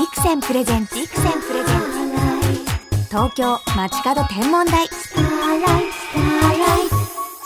Vixen presents Vixen presents。東京街角天文台。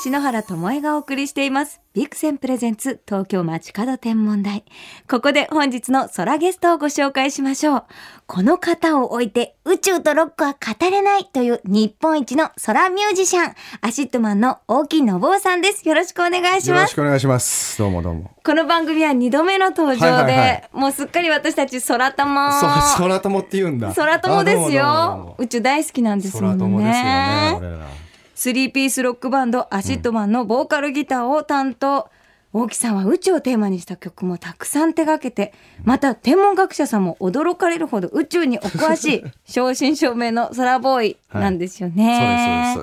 篠原ともえがお送りしています Vixen presents 東京街角天文台ここで本日の空ゲストをご紹介しましょうこの方を置いて宇宙とロックは語れないという日本一の空ミュージシャン ACIDMAN の大木伸夫さんですよろしくお願いしよろますしくお願いします。どうもどうも。この番組は2度目の登場で、はいはいはいもうすっかり私たち空友そ、空友って言うんだ。空友ですよも宇宙大好きなんですもん空友ですよね。ね俺ら。スリーピースロックバンド ACIDMAN のボーカルギターを担当、大木さんは宇宙をテーマにした曲もたくさん手掛けてまた天文学者さんも驚かれるほど宇宙にお詳しい 正真正銘の空ボーイなんですよね。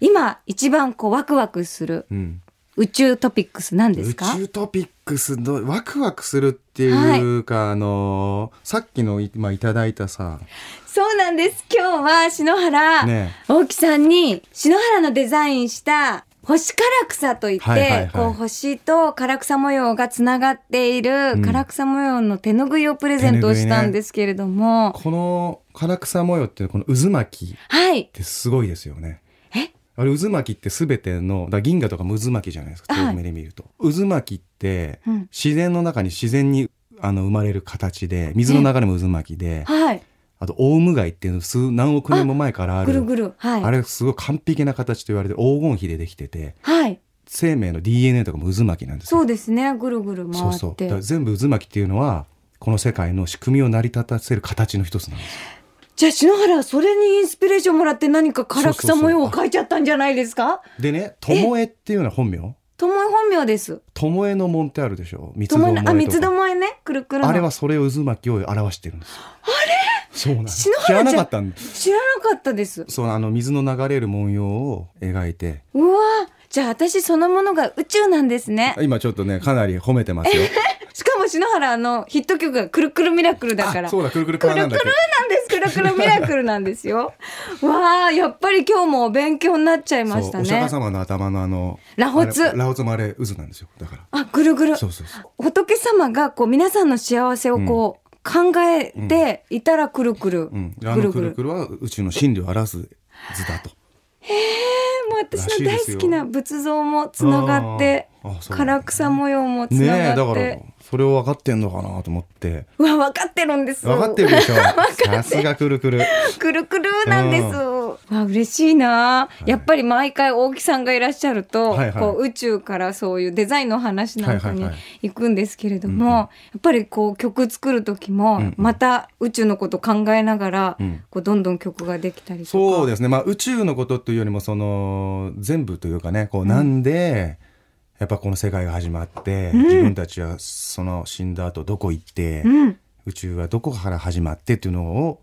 今一番こうワクワクするうん。宇宙トピックスなんです宇か宙トピックスどうワクワクするっていうか、あのさっきの今いただいたさ、そうなんです。今日は篠原、ね。大木さんに篠原のデザインした星唐草といって、はいはいはいこう星と唐草模様がつながっているん。唐草模様の手ぬぐいをプレゼントしたんですけれども、この唐草模様っていうこの渦巻きっはい。てすごいですよね。えあれ渦巻きってすべてのだ銀河とかも渦巻きじゃないですかはい。遠目で見ると、渦巻きってうん。自然の中に自然にあの生まれる形で水の流れも渦巻きで、はい。あとオウムガイっていうの数何億年も前からあるぐるぐる。はい。あれすごい完璧な形と言われて黄金比でできててはい。生命の DNA とかも渦巻きなんですよ。そうですね。ぐるぐる回って。そうそう。全部渦巻きっていうのはこの世界の仕組みを成り立たせる形の一つなんですよじゃあ篠原はそれにインスピレーションもらって何か唐草模様を描いちゃったんじゃないですか？でね巴っていうのは本名？ともえ本名です。巴の門ってあるでしょ？三つどもえあ三つどもえね？くるくるの。あれはそれを渦巻きを表してるんです。よあれ？そうなん知らなかったんです。知らなかったです。そうあの水の流れる文様を描いて。うわじゃあ私そのものが宇宙なんですね。今ちょっとねかなり褒めてますよ。し かも篠原のヒット曲がくるくるミラクルだから。あそうだくるくるくるなんだっけ。なんです。くるくるミラクルなんですよ。わあやっぱり今日もお勉強になっちゃいましたそうお釈迦ね様の頭のあの螺髪あれ螺髪もあれ渦なんですよ。だから。あぐるぐる。そうそうそう。仏様がこう皆さんの幸せをこう、考えていたらくるくる、うん、あのくるくる。は宇宙の真理を表す図だと。もう私の大好きな仏像もつながって唐草模様もつなねえがだからって、それを分かってんのかなと思って。うわ分かってるんです。分かってるでしょ。さすがくるくる。くるくるなんです。わ嬉しいな、やっぱり毎回大木さんがいらっしゃると、はいはい。こう宇宙からそういうデザインの話なんかにはいはいはい。行くんですけれども、うんうん。やっぱりこう曲作る時もうんうん。また宇宙のこと考えながら、うん。こうどんどん曲ができたりとか。そうですね。まあ宇宙のことというよりもその全部というかねこうなんで、やっぱこの世界が始まって、うん。自分たちはその死んだ後どこ行って、うん、宇宙はどこから始まってっていうのを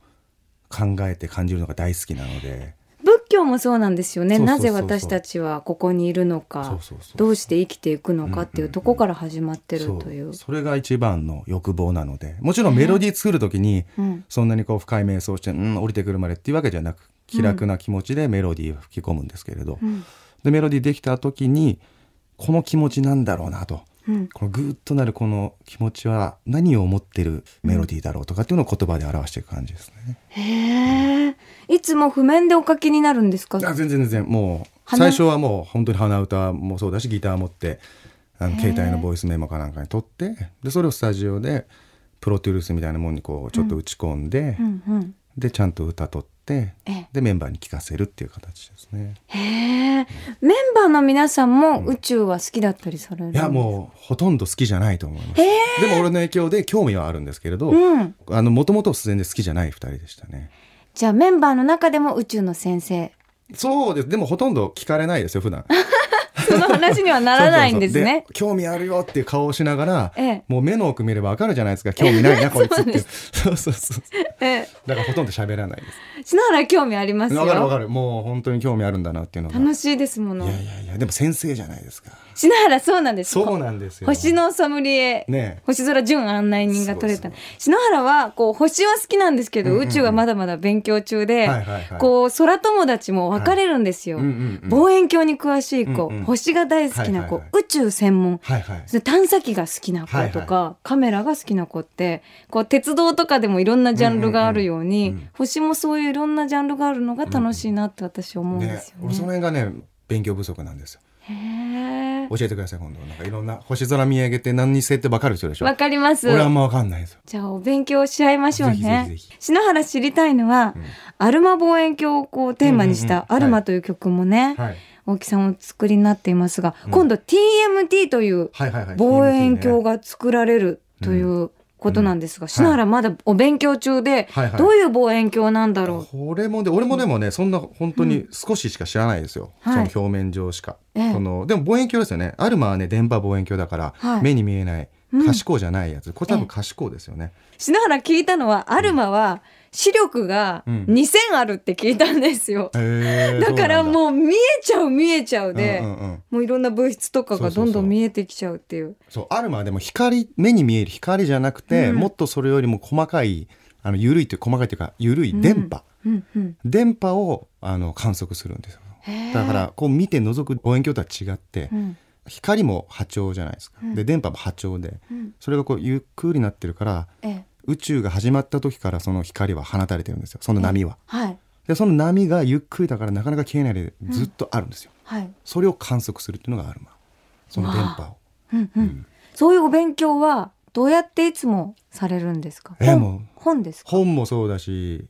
考えて感じるのが大好きなので。仏教もそうなんですよね。なぜ私たちはここにいるのかどうして生きていくのかっていうところから始まってるそうという。それが一番の欲望なので。もちろんメロディー作る時にうん。そんなにこう深い瞑想して、うん、降りてくるまでっていうわけじゃなく気楽な気持ちでメロディーを吹き込むんですけれど、うん。でメロディーできた時にこの気持ちなんだろうなと。うん。このグーッとなるこの気持ちは何を思ってるメロディーだろうとかっていうのを言葉で表していく感じですね。へえいつも譜面でお書きになるんですか？あ全然全然。もう鼻？最初はもう本当に鼻歌もそうだしギター持ってあの携帯のボイスメモかなんかに取ってでそれをスタジオでプロトゥールスみたいなものにこうちょっと打ち込んで、うんうん。でちゃんと歌取っでメンバーに聴かせるっていう形ですね。へえメンバーの皆さんも宇宙は好きだったりされるいやもうほとんど好きじゃないと思います。へでも俺の影響で興味はあるんですけれど、うんあのもともと自然で好きじゃない二人でしたね。じゃあメンバーの中でも宇宙の先生そうです。でもほとんど聞かれないですよ普段。その話にはならないんですそうそうねそう興味あるよっていう顔をしながら、ええもう目の奥見ればわかるじゃないですか興味ないなこいつって。そうそうそう。えだからほとんど喋らないです。篠原興味ありますよわかるわかる。もう本当に興味あるんだなっていうのが。楽しいですものいやいやいやでも先生じゃないですか。篠原そうなんです。そうなんですよ。星のソムリエ、ね。星空純案内人が取れた。篠原はこう星は好きなんですけど、うんうんうん。宇宙はまだまだ勉強中で、はいはいはい。こう空友達も分かれるんですよ、うんうんうん望遠鏡に詳しい子、うんうん。うん星が大好きな子、はいはいはい。宇宙専門。はいはい。探査機が好きな子とか、はいカメラが好きな子ってこう鉄道とかでもいろんなジャンルがあるように、うんうんうん。星もそういういろんなジャンルがあるのが楽しいなって私思うんでねすよね。俺その辺がね勉強不足なんですよ。へ教えてください今度なんかいろんな星空見上げて何にせって分かる人でしょ？ーわかります。俺あんま分かんないんですよ。じゃあお勉強し合いましょうね。ぜひぜひ。ぜひ篠原知りたいのは、うん。アルマ望遠鏡をこうテーマにしたアルマという曲もね、はい。大木さんお作りになっていますが、うん。今度 TMT というはいはいはい。望遠鏡がが作られるということなんですが、ん。篠原まだお勉強中で、はいはい。どういう望遠鏡なんだろこれもで俺もでもねそんな本当に少ししか知らないですよ、はい。その表面上しか、ええ。そのでも望遠鏡ですよね。アルマはね電波望遠鏡だから、はい。目に見えない。うん。可視光じゃないやつ、これ多ええ。分可視光ですよね、う篠原聞いたのはアルマは視力がうん。2000あるって聞いたんですよ、へえだ。からうもう見えちゃう見えちゃうで、うんうんうん。もういろんな物質とかがどんどん見えてきちゃうっていう。そうアルマはでも光目に見える光じゃなくて、うん。もっとそれよりも細かいあの緩いという細かいというか緩い電波、うんうん電波をあの観測するんですよ。だからこう見て覗く望遠鏡とは違って、うん。光も波長じゃないですか、うん。で電波も波長でうん。それがこうゆっくりなってるからええ宇宙が始まった時からその光は放たれてるんですよ。その波は。はい。でその波がゆっくりだからなかなか消えないでずっとあるんですよ。はい。それを観測するっていうのがアルマその電波を。うんうん。そういうお勉強はどうやっていつもされるんですか？本本ですか？本もそうだし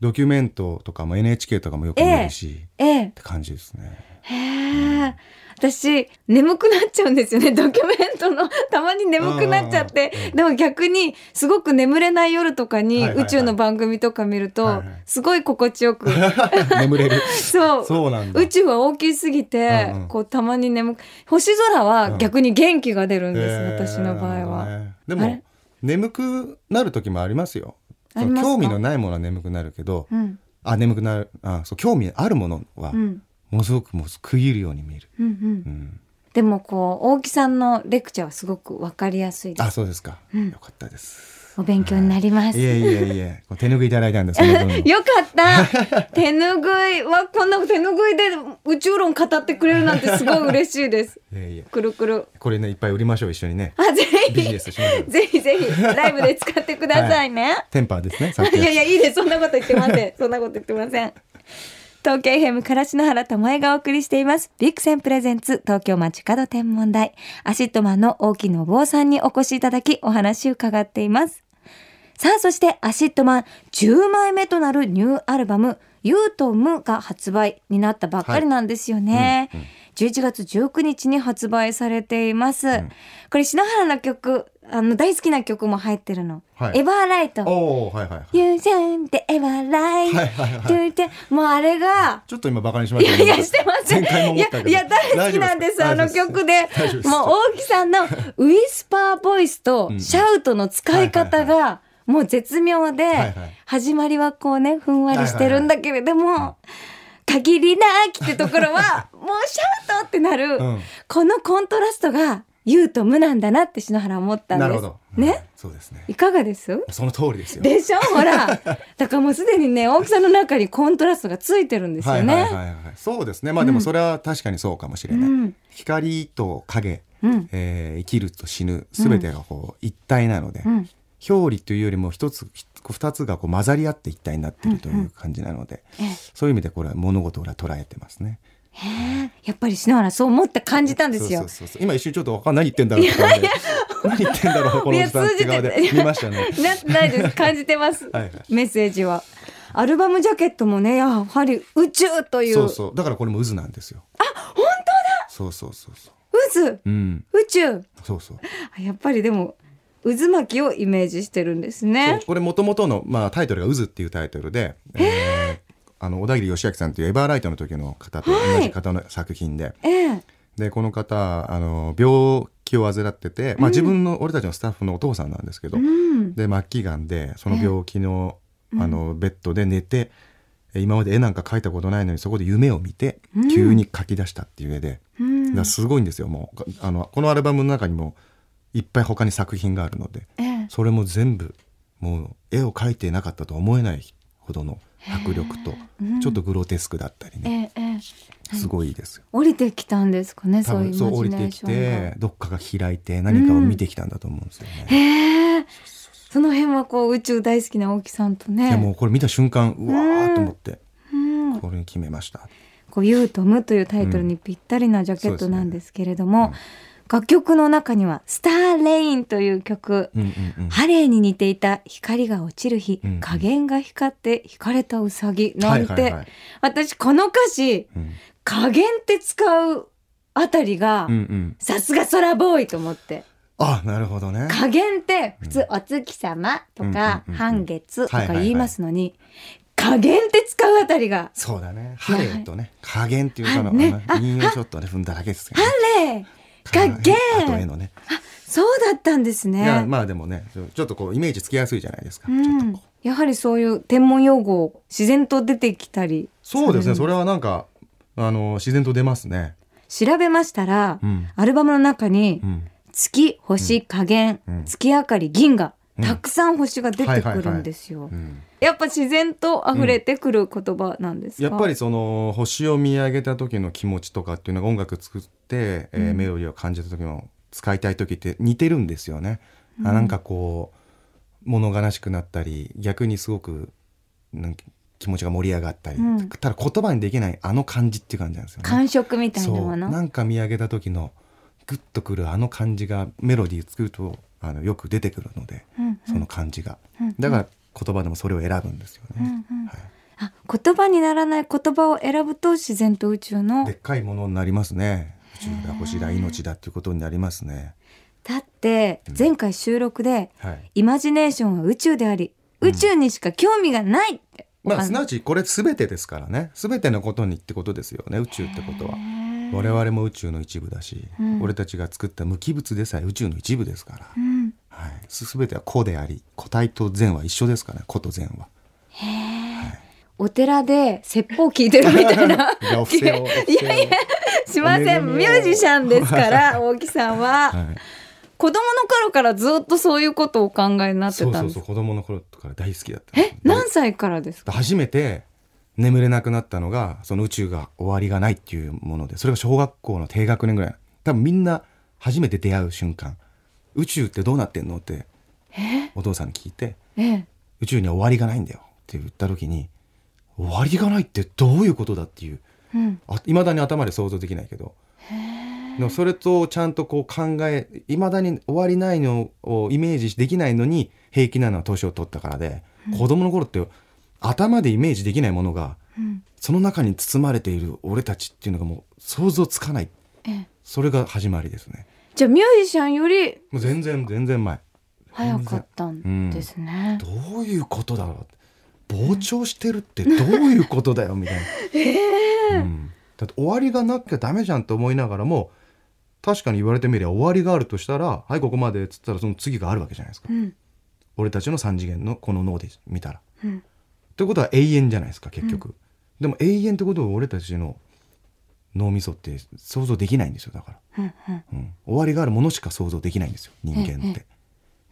ドキュメントとかも NHK とかもよく見るし、ええ。って感じですね。へえ、私眠くなっちゃうんですよね。ドキュメントのたまに眠くなっちゃって。でも逆にすごく眠れない夜とかに宇宙の番組とか見るとすごい心地よく。眠れる。そう。宇宙は大きすぎて、うんうん。こうたまに眠く星空は逆に元気が出るんです、私の場合は。ね。でも眠くなる時もありますよ。興味のないものは眠くなるけど、うん。あ眠くなるあそう興味あるものはうんものすごくもう区切るように見える。うんうんうん、でもこう大木さんのレクチャーはすごくわかりやすいです。あそうですか、うんよかったです。お勉強になります。いえいえいえこう手拭いいただいたんですよかった手ぬぐいはこんな手ぬぐいで宇宙論語ってくれるなんてすごい嬉しいです。いえいえくるくる。これねいっぱい売りましょう一緒にねあ、ぜひ。ぜひぜひ、ライブで使ってくださいね。テンパーですねいやいや、いいです。そんなこと言ってません。そんなこと言ってません。東京 FM から篠原ともえがお送りしています。 Vixen presents 東京街角天文台。 ACIDMAN の大木伸夫さんにお越しいただきお話を伺っています。さあ、そして ACIDMAN 10枚目となるニューアルバム、有と無が発売になったばっかりなんですよね。うんうん11月19日に発売されています。んこれ篠原の曲、あの大好きな曲も入ってるの。はい。 EVERLIGHT。おおはいはいはい。You turn the ever light はいはいはい to the もうあれがちょっと今バカにしましたいやいやしてませんいやいや大好きなんです。あの曲で。です。もう大木さんのウィスパーボイスとうん。シャウトの使い方がもう絶妙で、はいはい。始まりはこうねふんわりしてるんだけれども、限りなきってところは もうシャウトってなる、うん。このコントラストがユウと無なんだなって篠原は思ったんです。なるほど。ね、うん。そうですね。いかがです？その通りですよ。でしょ？ほら。だからもうすでにね大きさの中にコントラストがついてるんですよね。はいはいはいはい。そうですね。まあでもそれは確かにそうかもしれない、うん。光と影、うん。えー生きると死ぬ全てがこう一体なので、うん。表裏というよりも一つ二つがこう混ざり合って一体になっているという感じなので、ええ。そういう意味でこれは物事を捉えてますね。やっぱり篠原そう思って感じたんですよそう。そうそう今一瞬ちょっとわかん何言ってんだろうって顔で 何言ってんだろうこのおじさんって顔で見ましたね。なないです感じてます はいはいメッセージは。アルバムジャケットもねやはり宇宙というそうそうだからこれも渦なんですよ。あ本当だ。そうそうそうそう。渦うん宇宙そうそう。あやっぱりでも渦巻きをイメージしてるんですね。これもともとの、まあ、タイトルが「渦」っていうタイトルで、えーあの小田切義明さんというエバーライトの時の方と同じ方の作品で、ええ。でこの方あの病気を患ってて、まあ、自分の、俺たちのスタッフのお父さんなんですけど、うん。で末期がんでその病気の,、あのベッドで寝て、え今まで絵なんか描いたことないのにそこで夢を見て急に描き出したっていう絵で、うん。すごいんですよもう。あのこのアルバムの中にもいっぱい他に作品があるのでええ。それも全部もう絵を描いてなかったとは思えないほどの迫力とうん。ちょっとグロテスクだったりね、すごいですよ。降りてきたんですかねそういうそう降りてきてどっかが開いて何かを見てきたんだと思うんですよね。その辺はこう宇宙大好きな大木さんとね。いやもうこれ見た瞬間うわーと思って。うん。これに決めました。こう「ユートム」というタイトルにぴったりなジャケットなんですけれども、楽曲の中には「スターレイン」という曲、うんうんうん。ハレーに似ていた光が落ちる日、うん加減が光って惹かれたウサギ。なんて、はいはいはい。私この歌詞うん。加減って使うあたりが、うんうん。さすが空ボーイと思って。あなるほどね。加減って普通お月様とかうんうんうんうん。半月とか言いますのに加減って使うあたりが。そうだね。ハレーとね加減っていうその、はいね。あの引用ちょっとね踏んだだけですけど、ね。ハレー加減あとへのね。そうだったんですいね。やまあでもねちょっとこうイメージつきやすいじゃないですか。うん。やはりそういう天文用語自然と出てきたりそうですね。それれはなんかあの自然と出ますね。調べましたら、うんアルバムの中にうん。月星加減、うん月明かり銀河、うんたくさん星が出てくるんですよ、うん。やっぱ自然と溢れてくる言葉なんですか、やっぱりその星を見上げた時の気持ちとかっていうのが音楽作って、えーうん。メロディーを感じた時の使いたい時って似てるんですよね。あなんかこう物悲しくなったり逆にすごくなんか気持ちが盛り上がったり、うん。ただ言葉にできないあの感じっていう感じなんですよね。感触みたいなものなんか見上げた時のグッとくるあの感じがメロディー作るとあのよく出てくるので、うんうん。その感じが、うんだから言葉でもそれを選ぶんですよね。うんうん。はい。あ言葉にならない言葉を選ぶと自然と宇宙のでっかいものになりますね。宇宙だ星だ命だっていうことになりますね。だって前回収録で、はい。イマジネーションは宇宙であり宇宙にしか興味がないって、まあのすなわちこれ全てですからね。全てのことにってことですよね宇宙ってことは我々も宇宙の一部だし、うん。俺たちが作った無機物でさえ宇宙の一部ですから、うん。はい、す全ては個であり個体と善は一緒ですからね個と善は。お寺で説法聞いてるみたいな。いやお布施をいやいやしません。ミュージシャンですから大木さんは、はい、子供の頃からずっとそういうことをお考えになってそうたんですそうそう子供の頃から大好きだったえ？何歳からですか？初めて眠れなくなったのがその宇宙が終わりがないっていうものでそれが小学校の低学年ぐらい。多分みんな初めて出会う瞬間。宇宙ってどうなってんのってお父さんに聞いてええ。宇宙には終わりがないんだよって言った時に終わりがないってどういうことだっていう。うん。いまだに頭で想像できないけど。でもそれとちゃんとこう考えいまだに終わりないのをイメージできないのに平気なのは年を取ったからで、子供の頃って頭でイメージできないものがうん。その中に包まれている俺たちっていうのがもう想像つかない。ええ。それが始まりですね。じゃあミュージシャンよりもう全然全然前。早かったんですね、どういうことだろう膨張してるってどういうことだよみたいな、うん、だって終わりがなきゃダメじゃんと思いながらも確かに言われてみりゃ終わりがあるとしたらはいここまでっつったらその次があるわけじゃないですか、うん。俺たちの3次元のこの脳で見たら。うんということは永遠じゃないですか結局、でも永遠ってことを俺たちの脳みそって想像できないんですよだから、うんうん。うん、終わりがあるものしか想像できないんですよ人間って、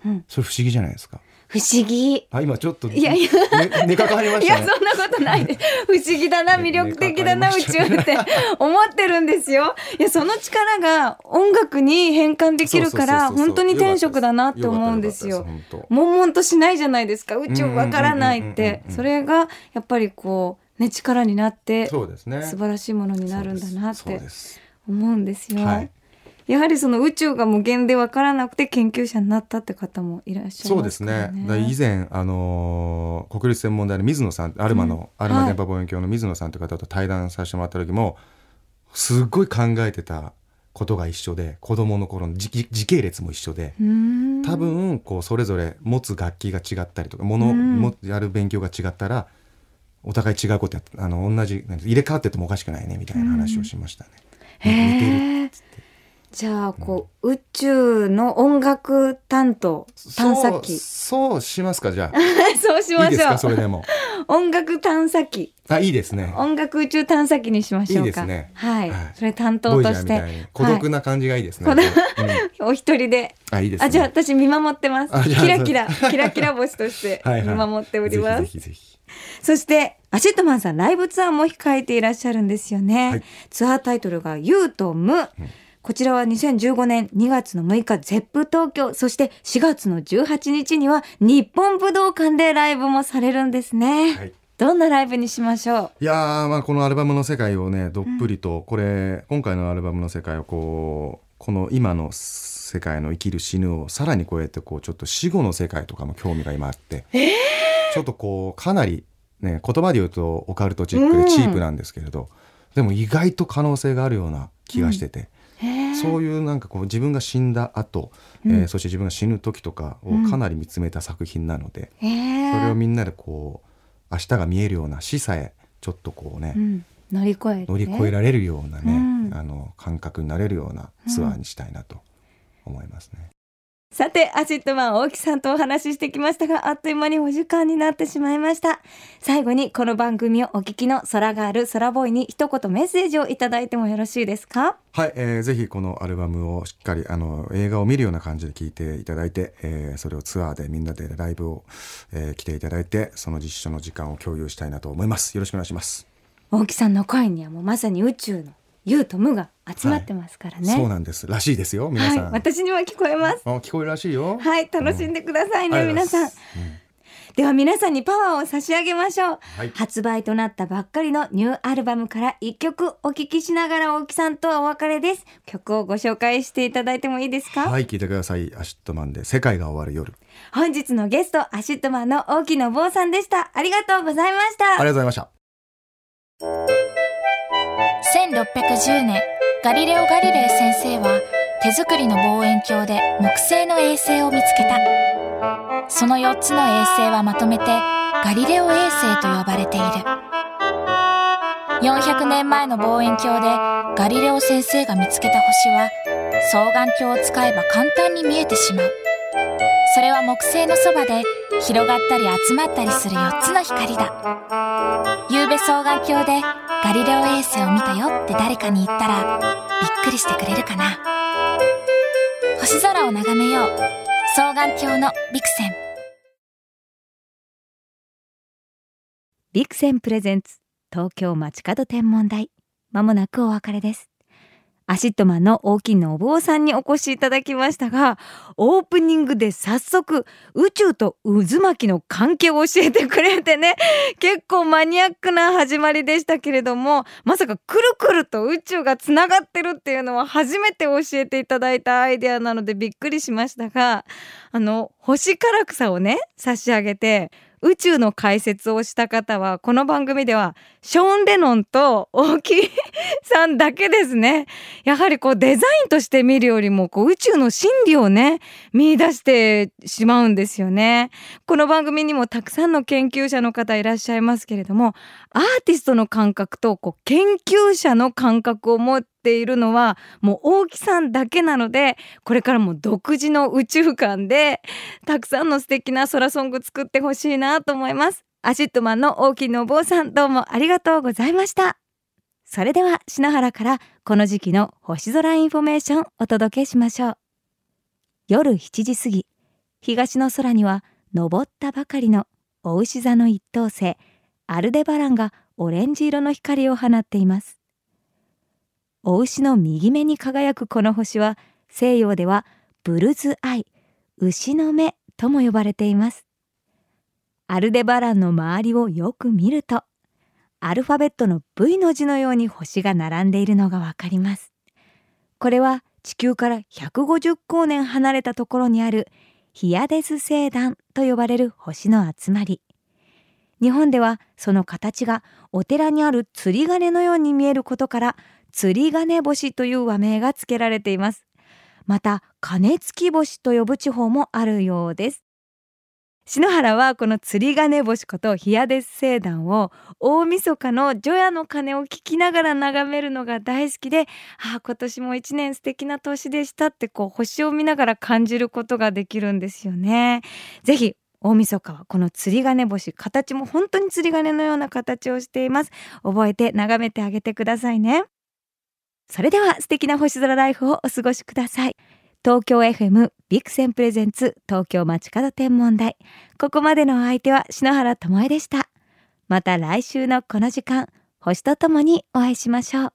うん。それ不思議じゃないですか不思議。あ今ちょっといやいや。ね寝かかりまいやしたね。そんなことない。です不思議だなね魅力的だなかかりました宙って思ってるんですよ。いやその力が音楽に変換できるから本当に天職だなって思うんですよ。悶々としないじゃないですか。宇宙わからないって。それがやっぱりこうね力になって当そうですね。素晴らしいものになるんだなって思うんですよ、はいやはりその宇宙が無限でわからなくて研究者になったって方もいらっしゃいそうですね。以前あのー国立専門大の水野さんアルマの、アルマ電波望遠鏡の水野さんという方と対談させてもらった時もすっごい考えてたことが一緒で子供の頃の時時系列も一緒で多分こうそれぞれ持つ楽器が違ったりとかもの、うん。もやる勉強が違ったらお互い違うことやってあの同じ入れ替わっててもおかしくないねみたいな話をしましたね。似てるへえじゃあこう、宇宙の音楽担当探査機。そうしますかじゃあ。そうしましょう。いいですかそれでも。音楽探査機。あいいですね。音楽宇宙探査機にしましょうか。いいですね。はい、はい。それ担当として。孤独な感じがいいですね、はいうん。お一人で。あいいですね。あじゃあ私見守ってます。キラキラキラキラ星として はいはい。見守っております、ぜひぜひぜひ。そして ACIDMAN さんライブツアーも控えていらっしゃるんですよね、はい。ツアータイトルが「ユーとム」こちらは2015年2月の6日 Zepp 東京そして4月の18日には日本武道館でライブもされるんですね、はい。どんなライブにしましょいやーまあこのアルバムの世界をねどっぷりと、これ今回のアルバムの世界をこうこの今の世界の生きる死ぬをさらに超えてこうちょっと死後の世界とかも興味が今あって、ちょっとこうかなりね言葉で言うとオカルトチックでチープなんですけれど、でも意外と可能性があるような気がしてて、そういうなんかこう自分が死んだ後、うん。えーそして自分が死ぬ時とかをかなり見つめた作品なので、へー。それをみんなでこう明日が見えるような死さえちょっとこうね、うん。乗り越えて。乗り越えられるようなね、うん。あの感覚になれるようなツアーにしたいなと思いますね。さて ACIDMAN 大木さんとお話ししてきましたがあっという間にお時間になってしまいました最後にこの番組をお聞きの空ガール空ボーイに一言メッセージをいただいてもよろしいですか？はい、えーぜひこのアルバムをしっかりあの映画を見るような感じで聴いていただいて、えーそれをツアーでみんなでライブを、えー来ていただいてその実証の時間を共有したいなと思います。よろしくお願いします。大木さんの声にはもうまさに宇宙の有と無が集まってますからね、そうなんです。らしいですよ皆はい。さん。私には聞こえます。あ聞こえるらしいよ。はい楽しんでくださいね、う皆さん。うん。では皆さんにパワーを差し上げましょう、はい。発売となったばっかりのニューアルバムから一曲お聴きしながら大木さんとはお別れです。曲をご紹介していただいてもいいですか、はい聞いてください。 ACIDMAN で世界が終わる夜。本日のゲスト ACIDMAN の大木伸夫さんでした。ありがとうございました。ありがとうございました。1610年ガリレオ・ガリレイ先生は手作りの望遠鏡で木星の衛星を見つけた。その4つの衛星はまとめてガリレオ衛星と呼ばれている。400年前の望遠鏡でガリレオ先生が見つけた星は双眼鏡を使えば簡単に見えてしまう。それは木星のそばで広がったり集まったりする4つの光だ。夕べ双眼鏡でガリレオ衛星を見たよって誰かに言ったらびっくりしてくれるかな。星空を眺めよう。双眼鏡の Vixen。Vixen presents 東京街角天文台。まもなくお別れです。 ACIDMAN の大木伸夫さんにお越しいただきましたがオープニングで早速宇宙と渦巻きの関係を教えてくれてね結構マニアックな始まりでしたけれどもまさかくるくると宇宙がつながってるっていうのは初めて教えていただいたアイデアなのでびっくりしましたがあの星唐草をね差し上げて宇宙の解説をした方はこの番組ではショーン・レノンと大木さんだけですね。やはりこうデザインとして見るよりもこう宇宙の真理をね見出してしまうんですよね。この番組にもたくさんの研究者の方いらっしゃいますけれどもアーティストの感覚とこう研究者の感覚を持っているのはもう大木さんだけなのでこれからも独自の宇宙観でたくさんの素敵な空ソング作ってほしいなと思います。 ACIDMAN の大木伸夫さんどうもありがとうございました。それでは篠原からこの時期の星空インフォメーションお届けしましょう。夜7時過ぎ東の空には昇ったばかりのおうし座の一等星アルデバランがオレンジ色の光を放っています。おうしの右目に輝くこの星は西洋では Bull's Eye 牛の目とも呼ばれています。アルデバランの周りをよく見るとアルファベットの V の字のように星が並んでいるのがわかります。これは地球から150光年離れたところにあるヒアデス星団と呼ばれる星の集まり。日本ではその形がお寺にある釣り鐘のように見えることから釣り鐘星という和名が付けられています。また鐘つき星と呼ぶ地方もあるようです。篠原はこの釣り鐘星ことヒアデス星団を大晦日の除夜の鐘を聞きながら眺めるのが大好きでああ今年も一年素敵な年でしたってこう星を見ながら感じることができるんですよね。ぜひ大晦日はこの釣り鐘星形も本当に釣り鐘のような形をしています。覚えて眺めてあげてくださいね。それでは素敵な星空ライフをお過ごしください。東京 FM ビクセンプレゼンツ東京街角天文台。ここまでのお相手は篠原智恵でした。また来週のこの時間星とともにお会いしましょう。